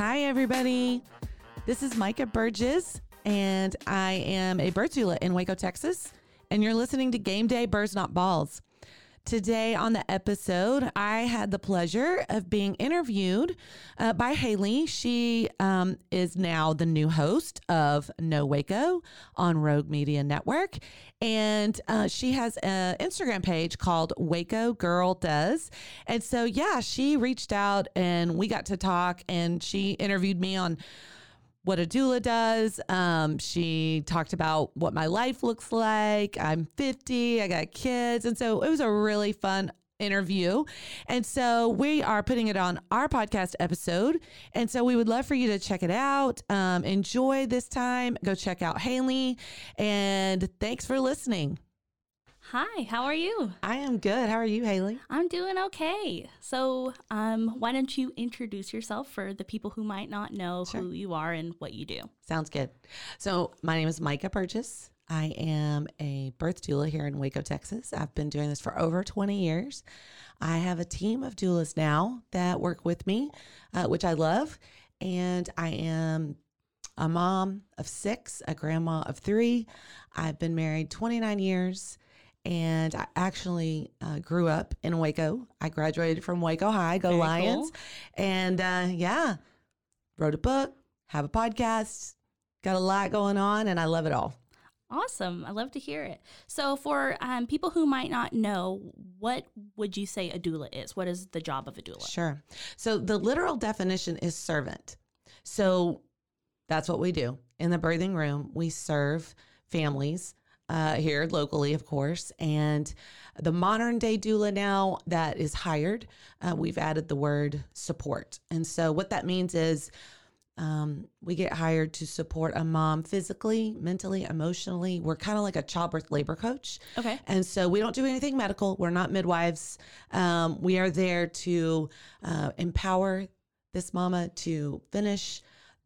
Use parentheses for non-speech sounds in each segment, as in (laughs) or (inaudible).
Hi, everybody. This is Micah Burgess, and I am a birth doula in Waco, Texas. And you're listening to Game Day Birds Not Balls. Today on the episode, I had the pleasure of being interviewed uh, by Hailey. She um, is now the new host of Know Waco on Rogue Media Network. And uh, she has an Instagram page called Waco Girl Does. And so, yeah, she reached out and we got to talk, and she interviewed me on what a doula does. Um, she talked about what my life looks like. I'm 50, I got kids. And so it was a really fun interview. And so we are putting it on our podcast episode. And so we would love for you to check it out. Um, enjoy this time. Go check out Hailey. And thanks for listening. Hi, how are you? I am good. How are you, Hailey? I'm doing okay. So, um, why don't you introduce yourself for the people who might not know Sure. who you are and what you do? Sounds good. So, my name is Micah Burgess. I am a birth doula here in Waco, Texas. I've been doing this for over 20 years. I have a team of doulas now that work with me, uh, which I love. And I am a mom of six, a grandma of three. I've been married 29 years. And I actually uh, grew up in Waco. I graduated from Waco High, go Very Lions. cool. And uh, yeah, wrote a book, have a podcast, got a lot going on, and I love it all. Awesome. I love to hear it. So, for um, people who might not know, what would you say a doula is? What is the job of a doula? Sure. So the literal definition is servant. So that's what we do in the birthing room. We serve families uh, here locally, of course, and the modern day doula now that is hired, uh, we've added the word support. And so what that means is. Um, we get hired to support a mom physically, mentally, emotionally. We're kind of like a childbirth labor coach. Okay. And so we don't do anything medical. We're not midwives. Um, we are there to uh, empower this mama to finish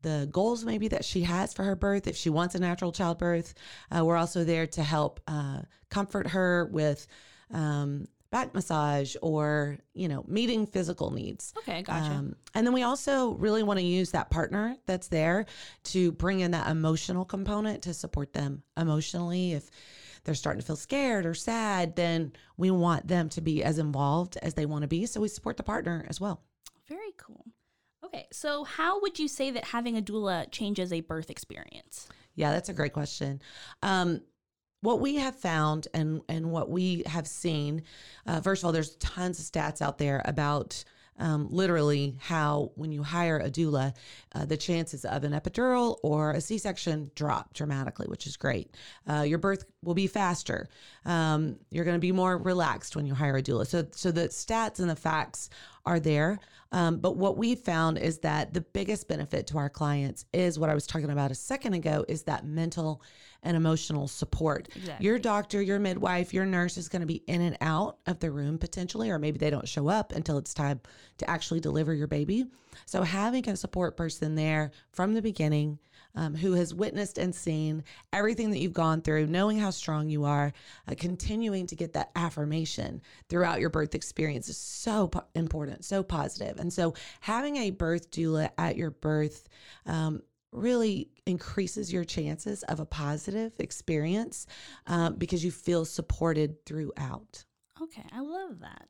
the goals maybe that she has for her birth if she wants a natural childbirth. Uh, we're also there to help uh, comfort her with um, back massage or you know meeting physical needs. Okay, gotcha. Um, and then we also really want to use that partner that's there to bring in that emotional component to support them emotionally. If they're starting to feel scared or sad, then we want them to be as involved as they want to be. So we support the partner as well. Very cool. Okay, so how would you say that having a doula changes a birth experience? Yeah, that's a great question. Um, what we have found and and what we have seen, uh, first of all, there's tons of stats out there about um, literally how when you hire a doula, uh, the chances of an epidural or a C-section drop dramatically, which is great. Uh, your birth will be faster. Um, you're going to be more relaxed when you hire a doula. So so the stats and the facts are there. Um, but what we found is that the biggest benefit to our clients is what I was talking about a second ago is that mental and emotional support. Exactly. Your doctor, your midwife, your nurse is going to be in and out of the room potentially, or maybe they don't show up until it's time to actually deliver your baby. So having a support person there from the beginning um, who has witnessed and seen everything that you've gone through, knowing how strong you are, uh, continuing to get that affirmation throughout your birth experience is so po- important, so positive. And so having a birth doula at your birth um, really increases your chances of a positive experience um, because you feel supported throughout. Okay, I love that.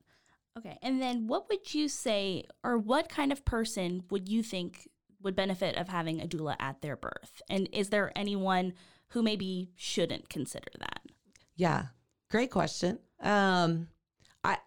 Okay, and then what would you say, or what kind of person would you think would benefit of having a doula at their birth? And is there anyone who maybe shouldn't consider that? Yeah, great question. Um, I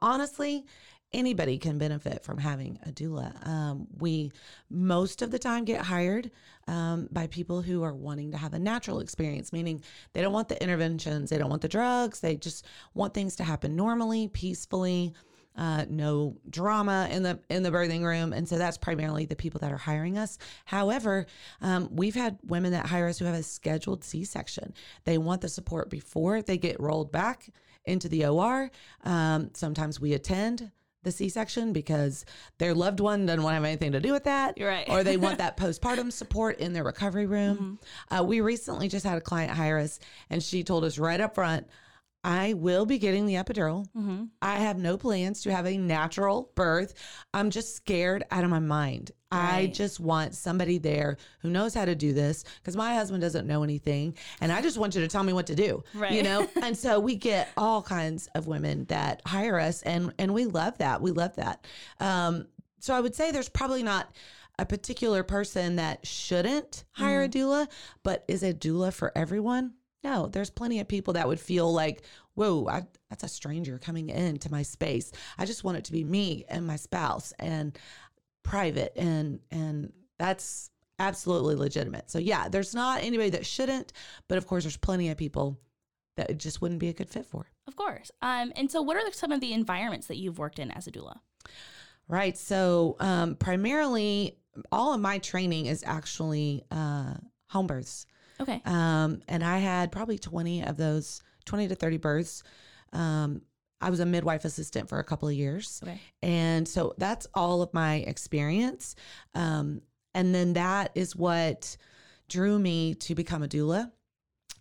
honestly, anybody can benefit from having a doula. Um, we most of the time get hired um, by people who are wanting to have a natural experience, meaning they don't want the interventions, they don't want the drugs, they just want things to happen normally, peacefully. Uh, no drama in the in the birthing room, and so that's primarily the people that are hiring us. However, um, we've had women that hire us who have a scheduled C-section. They want the support before they get rolled back into the OR. Um, sometimes we attend the C-section because their loved one doesn't want to have anything to do with that, You're right. or they want (laughs) that postpartum support in their recovery room. Uh, we recently just had a client hire us, and she told us right up front. I will be getting the epidural. I have no plans to have a natural birth. I'm just scared out of my mind. I just want somebody there who knows how to do this because my husband doesn't know anything. And I just want you to tell me what to do. Right. You know? (laughs) and so we get all kinds of women that hire us and and we love that. We love that. Um, so I would say there's probably not a particular person that shouldn't hire a doula, but is a doula for everyone? No, there's plenty of people that would feel like, whoa, I, that's a stranger coming into my space. I just want it to be me and my spouse and private and and that's absolutely legitimate. So yeah, there's not anybody that shouldn't, but of course there's plenty of people that it just wouldn't be a good fit for. Of course. Um, and so, what are some of the environments that you've worked in as a doula? Right. So um, primarily, all of my training is actually uh, home births. Okay. Um, and I had probably 20 of those, 20 to 30 births. Um, I was a midwife assistant for a couple of years. Okay. And so that's all of my experience. Um, and then that is what drew me to become a doula.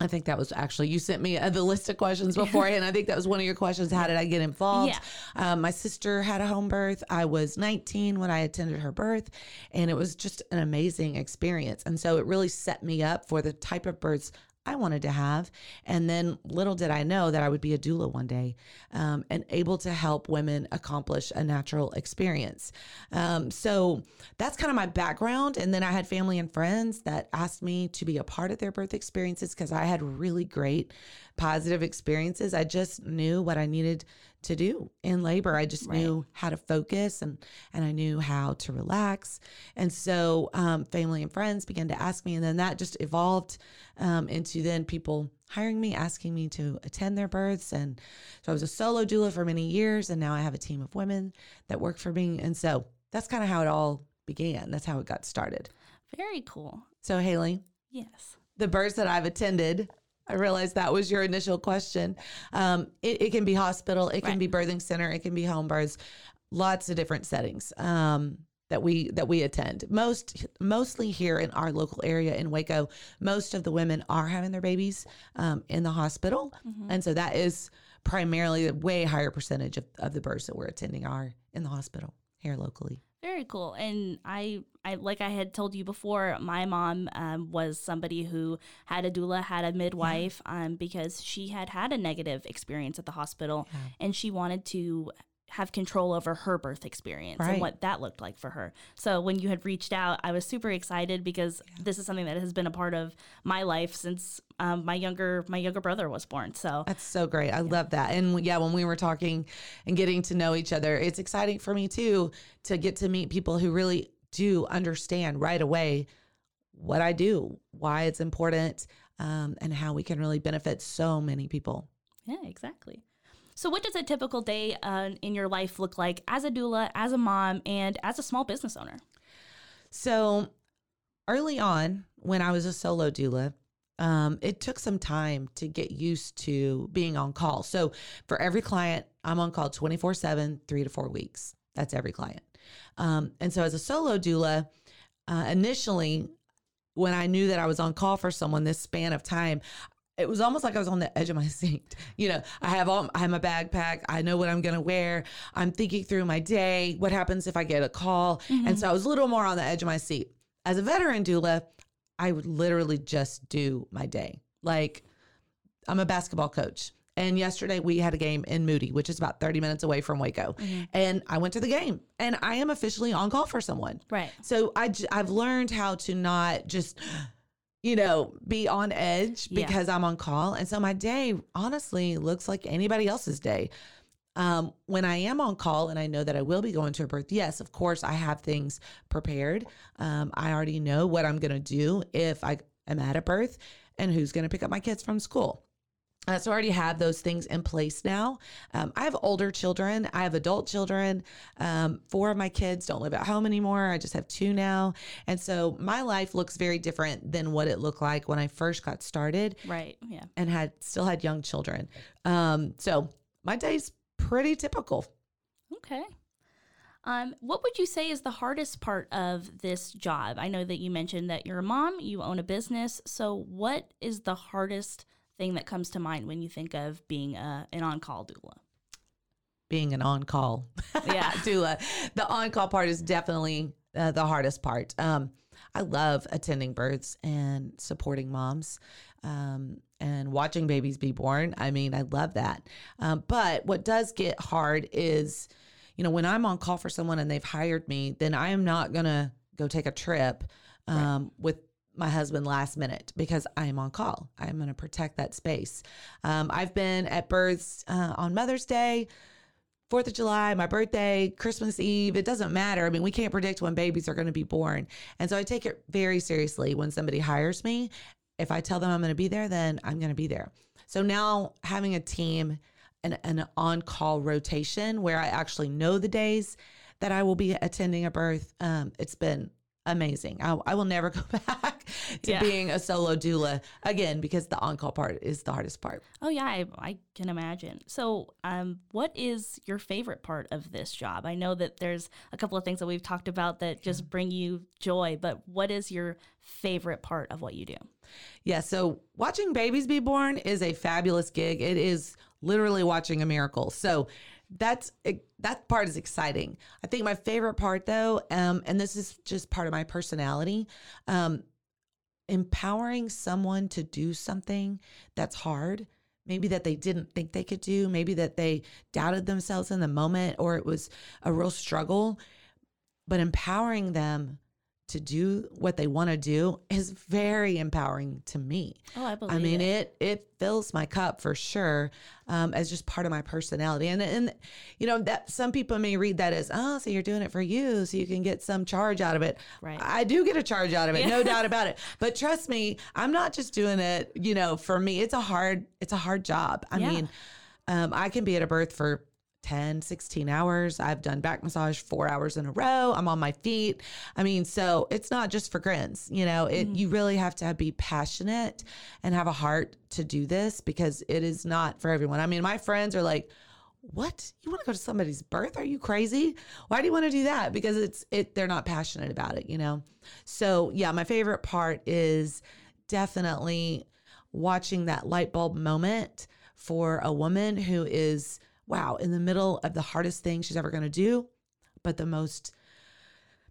I think that was actually, you sent me uh, the list of questions (laughs) beforehand. I think that was one of your questions. How did I get involved? Yeah. Um, my sister had a home birth. I was 19 when I attended her birth, and it was just an amazing experience. And so it really set me up for the type of births I wanted to have. And then little did I know that I would be a doula one day um, and able to help women accomplish a natural experience. Um, so that's kind of my background. And then I had family and friends that asked me to be a part of their birth experiences because I had really great positive experiences. I just knew what I needed to do in labor. I just Right. knew how to focus and and I knew how to relax. And so um, family and friends began to ask me, and then that just evolved um, into then people hiring me, asking me to attend their births. And so I was a solo doula for many years, and now I have a team of women that work for me. And so that's kind of how it all began. That's how it got started. Very cool. So Hailey, Yes. the births that I've attended. I realized that was your initial question. Um, it, it can be hospital, it can Right. be birthing center, it can be home births, lots of different settings um, that we that we attend. Most mostly here in our local area in Waco, most of the women are having their babies um, in the hospital, and so that is primarily the way higher percentage of, of the births that we're attending are in the hospital here locally. Very cool. And I, I like I had told you before, my mom um, was somebody who had a doula, had a midwife, um, because she had had a negative experience at the hospital, and she wanted to have control over her birth experience Right. and what that looked like for her. So when you had reached out, I was super excited because this is something that has been a part of my life since um, my younger my younger brother was born. So That's so great. I love that. And yeah, when we were talking and getting to know each other, it's exciting for me too to get to meet people who really do understand right away what I do, why it's important, um, and how we can really benefit so many people. Yeah, exactly. So, what does a typical day uh, in your life look like as a doula, as a mom, and as a small business owner? So early on, when I was a solo doula, um, it took some time to get used to being on call. So for every client, I'm on call 24 7, three to four weeks. That's every client. Um, and so as a solo doula, uh, initially, when I knew that I was on call for someone this span of time, it was almost like I was on the edge of my (laughs) seat. You know, I have all I have my bag packed. I know what I'm gonna wear. I'm thinking through my day. What happens if I get a call? And so I was a little more on the edge of my seat. As a veteran doula, I would literally just do my day. Like I'm a basketball coach. And yesterday we had a game in Moody, which is about 30 minutes away from Waco. And I went to the game and I am officially on call for someone. Right. So I, j- I've learned how to not just, you know, be on edge Yeah. because I'm on call. And so my day honestly looks like anybody else's day. Um, when I am on call and I know that I will be going to a birth, yes, of course, I have things prepared. Um, I already know what I'm going to do if I am at a birth and who's going to pick up my kids from school. Uh, so I already have those things in place now. Um, I have older children. I have adult children. Um, four of my kids don't live at home anymore. I just have two now. And so my life looks very different than what it looked like when I first got started Right. Yeah. and had still had young children. Um, so my day's pretty typical. Okay. Um, what would you say is the hardest part of this job? I know that you mentioned that you're a mom, you own a business. So, what is the hardest thing that comes to mind when you think of being a, an on call doula? Being an on call (laughs) Yeah. doula, the on call part is definitely uh, the hardest part. Um, I love attending births and supporting moms um, and watching babies be born. I mean, I love that. Um, but what does get hard is, you know, when I'm on call for someone and they've hired me, then I am not going to go take a trip um, with my husband last minute because I am on call. I'm going to protect that space. Um, I've been at births uh, on Mother's Day. Fourth of July, my birthday, Christmas Eve, it doesn't matter. I mean, we can't predict when babies are going to be born. And so I take it very seriously when somebody hires me. If I tell them I'm going to be there, then I'm going to be there. So now having a team and an on call rotation where I actually know the days that I will be attending a birth, um, it's been amazing. I, I will never (laughs) go back to Yeah. being a solo doula again because the on call part is the hardest part. Oh yeah, I, I can imagine. So, um, what is your favorite part of this job? I know that there's a couple of things that we've talked about that just bring you joy, but what is your favorite part of what you do? Yeah, so watching babies be born is a fabulous gig. It is literally watching a miracle. So that's that part is exciting. I think my favorite part though, um, and this is just part of my personality, um, empowering someone to do something that's hard, maybe that they didn't think they could do, maybe that they doubted themselves in the moment or it was a real struggle, but empowering them to do what they want to do is very empowering to me. Oh, I believe I mean, it. it it fills my cup for sure, um, as just part of my personality. And and you know that some people may read that as oh, so you're doing it for you, so you can get some charge out of it. Right. I do get a charge out of it, no doubt about it. But trust me, I'm not just doing it, you know, for me. It's a hard it's a hard job. I Yeah. mean, um, I can be at a birth for 10, 16 hours. I've done back massage four hours in a row. I'm on my feet. I mean, so it's not just for grins, you know, it, you mm. really have to be passionate and have a heart to do this because it is not for everyone. I mean, my friends are like, what? You want to go to somebody's birth? Are you crazy? Why do you want to do that? Because it's it they're not passionate about it, you know. So, yeah, my favorite part is definitely watching that light bulb moment for a woman who is wow, in the middle of the hardest thing she's ever going to do, but the most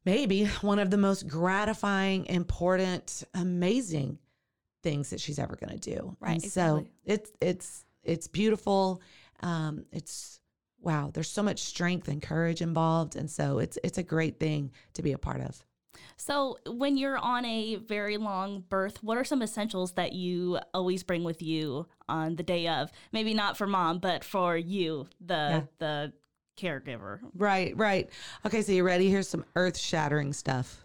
maybe one of the most gratifying, important, amazing things that she's ever going to do. Right, And so it's it's it's beautiful. Um, it's wow. There's so much strength and courage involved, and so it's it's a great thing to be a part of. So, when you're on a very long birth, what are some essentials that you always bring with you on the day of? Maybe not for mom, but for you, the Yeah. the caregiver. Right, right. Okay, so you ready? Here's some earth shattering stuff.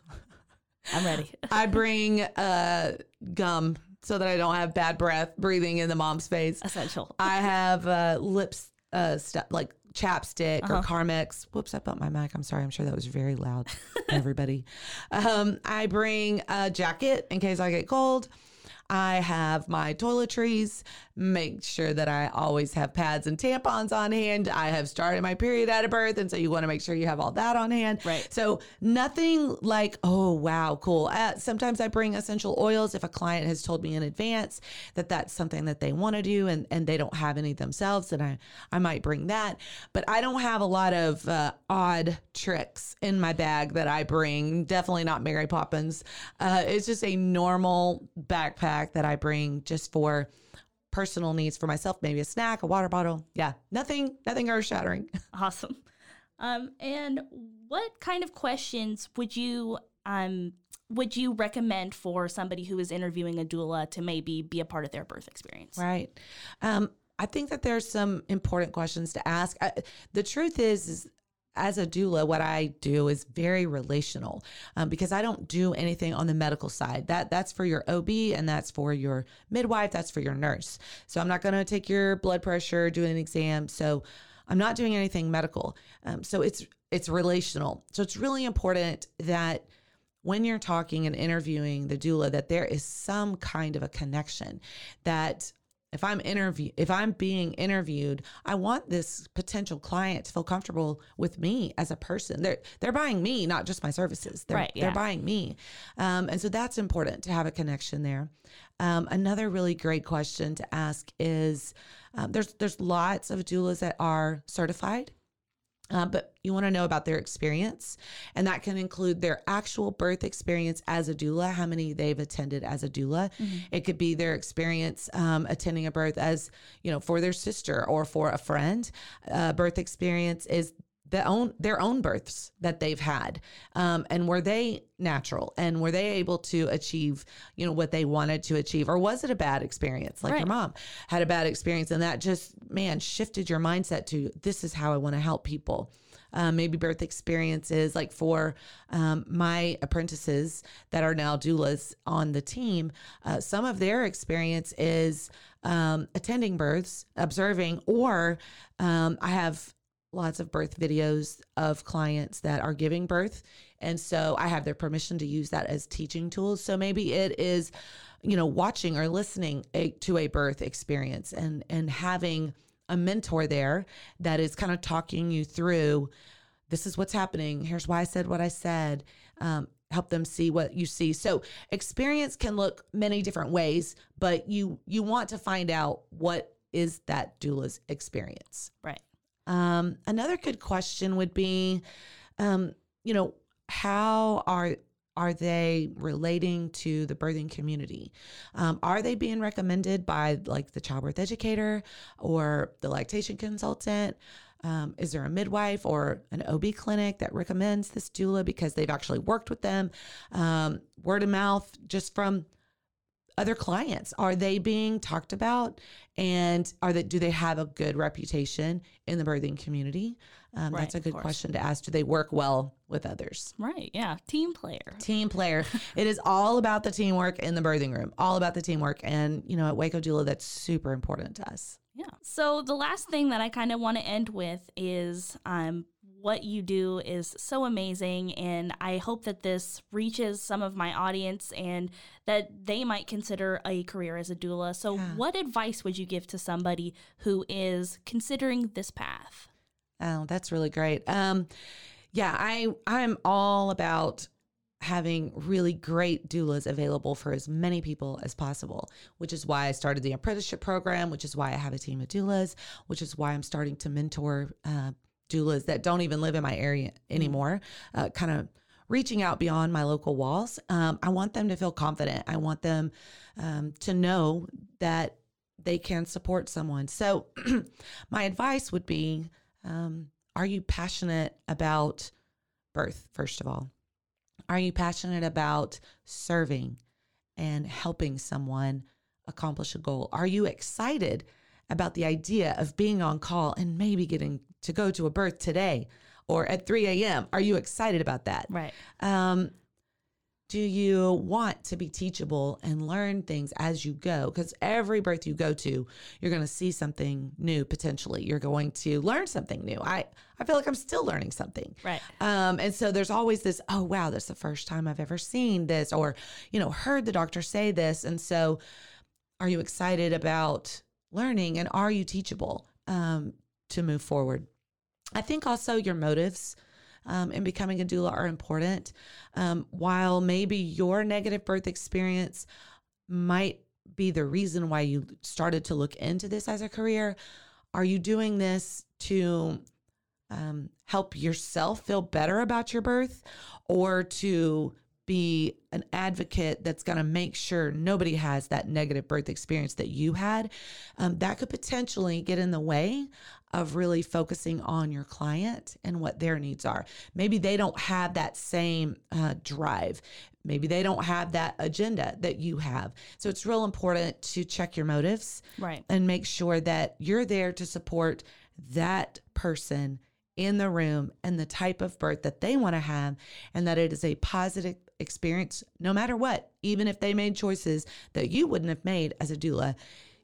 I'm ready. (laughs) I bring uh, gum so that I don't have bad breath breathing in the mom's face. Essential. I have uh, lips uh, stuff like chapstick Uh-huh. or Carmex. Whoops, I bumped my mic. I'm sorry. I'm sure that was very loud, (laughs) everybody. Um, I bring a jacket in case I get cold. I have my toiletries, make sure that I always have pads and tampons on hand. I have started my period at a birth, and so you want to make sure you have all that on hand. Right. So nothing like, oh, wow, cool. Uh, sometimes I bring essential oils if a client has told me in advance that that's something that they want to do and, and they don't have any themselves, then I, I might bring that. But I don't have a lot of uh, odd tricks in my bag that I bring. Definitely not Mary Poppins. Uh, it's just a normal backpack that I bring just for personal needs for myself, maybe a snack, a water bottle. Yeah, nothing, nothing earth shattering. (laughs) Awesome. Um, and what kind of questions would you um would you recommend for somebody who is interviewing a doula to maybe be a part of their birth experience? Right. Um, I think that there's some important questions to ask. I, the truth is, is as a doula, what I do is very relational um, because I don't do anything on the medical side. That that's for your OB and that's for your midwife. That's for your nurse. So I'm not going to take your blood pressure, do an exam. So I'm not doing anything medical. Um, so it's it's relational. So it's really important that when you're talking and interviewing the doula that there is some kind of a connection that if I'm interview if I'm being interviewed, I want this potential client to feel comfortable with me as a person. They're they're buying me, not just my services. They're, Right, yeah. they're buying me, um, and so that's important to have a connection there. Um, another really great question to ask is um, there's there's lots of doulas that are certified. Uh, but you want to know about their experience, and that can include their actual birth experience as a doula, how many they've attended as a doula. It could be their experience um, attending a birth as, you know, for their sister or for a friend. Uh, birth experience is the own their own births that they've had, um, and were they natural, and were they able to achieve, you know, what they wanted to achieve, or was it a bad experience, like your mom had a bad experience, and that just man shifted your mindset to this is how I want to help people. Um, maybe birth experiences like for um, my apprentices that are now doulas on the team uh, some of their experience is um, attending births observing or um, i have lots of birth videos of clients that are giving birth. And so i have their permission to use that as teaching tools. So maybe it is you know watching or listening a, to a birth experience and and having a mentor there that is kind of talking you through this is what's happening. Here's why i said what i said. Um, help them see what you see. So experience can look many different ways but you you want to find out what is that doula's experience. Right. Um, another good question would be, um, you know, how are are they relating to the birthing community? Um, are they being recommended by like the childbirth educator or the lactation consultant? Um, is there a midwife or an OB clinic that recommends this doula because they've actually worked with them? Um, word of mouth, just from other clients are they being talked about and are they do they have a good reputation in the birthing community um, Right, that's a good question to ask do they work well with others Right. Yeah. Team player. team player it is all about the teamwork in the birthing room all about the teamwork and you know at waco doula that's super important to us Yeah. So the last thing that I kind of want to end with is um, what you do is so amazing, and I hope that this reaches some of my audience and that they might consider a career as a doula. So, Yeah. what advice would you give to somebody who is considering this path? Oh, that's really great. Um, yeah, I I'm all about having really great doulas available for as many people as possible, which is why I started the apprenticeship program, which is why I have a team of doulas, which is why I'm starting to mentor uh, doulas that don't even live in my area anymore, uh, kind of reaching out beyond my local walls. Um, I want them to feel confident. I want them um, to know that they can support someone. So, (clears throat) my advice would be um, Are you passionate about birth, first of all? Are you passionate about serving and helping someone accomplish a goal? Are you excited about the idea of being on call and maybe getting to go to a birth today or at 3 a.m.? Are you excited about that? Right. Um, do you want to be teachable and learn things as you go? Because every birth you go to, you're going to see something new potentially. You're going to learn something new. I, I feel like I'm still learning something. Right. Um, and so there's always this, oh, wow, that's the first time I've ever seen this or, you know, heard the doctor say this. And so are you excited about learning and are you teachable um, to move forward? I think also your motives um, in becoming a doula are important. Um, while maybe your negative birth experience might be the reason why you started to look into this as a career, are you doing this to um, help yourself feel better about your birth or to be an advocate that's going to make sure nobody has that negative birth experience that you had, um, that could potentially get in the way of really focusing on your client and what their needs are. Maybe they don't have that same uh, drive. maybe they don't have that agenda that you have. So it's real important to check your motives Right. and make sure that you're there to support that person in the room and the type of birth that they want to have and that it is a positive experience no matter what even if they made choices that you wouldn't have made as a doula.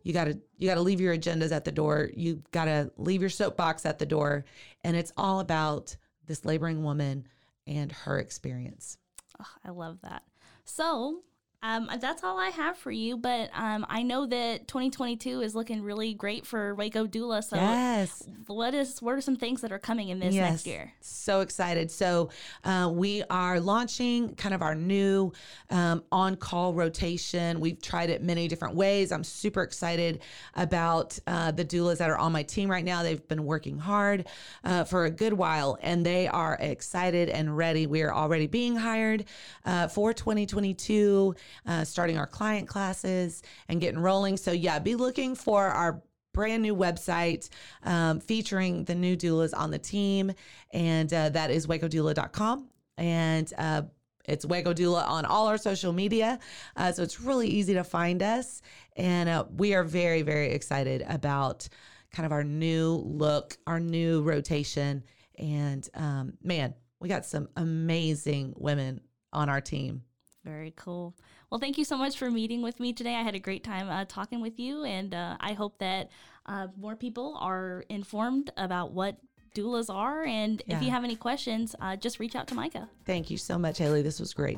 You got to you got to leave your agendas at the door. You got to leave your soapbox at the door. And it's all about this laboring woman and her experience. Oh, I love that. So, um, that's all I have for you. But um, I know that 2022 is looking really great for Waco Doula. So, yes what is what are some things that are coming in this next year? So excited. So uh, we are launching kind of our new um, on-call rotation. We've tried it many different ways. I'm super excited about uh, the doulas that are on my team right now. They've been working hard uh, for a good while, and they are excited and ready. We are already being hired uh, for 2022, uh, starting our client classes and getting rolling. So yeah, be looking for our brand new website um, featuring the new doulas on the team. And uh, that is wacodoula.com. And uh, it's Waco Doula on all our social media. Uh, so it's really easy to find us. And uh, we are very, very excited about kind of our new look, our new rotation. And um, man, we got some amazing women on our team. Very cool. Well, thank you so much for meeting with me today. I had a great time uh, talking with you, and uh, I hope that uh, more people are informed about what doulas are. And if you have any questions, uh, just reach out to Micah. Thank you so much, Hailey. This was great.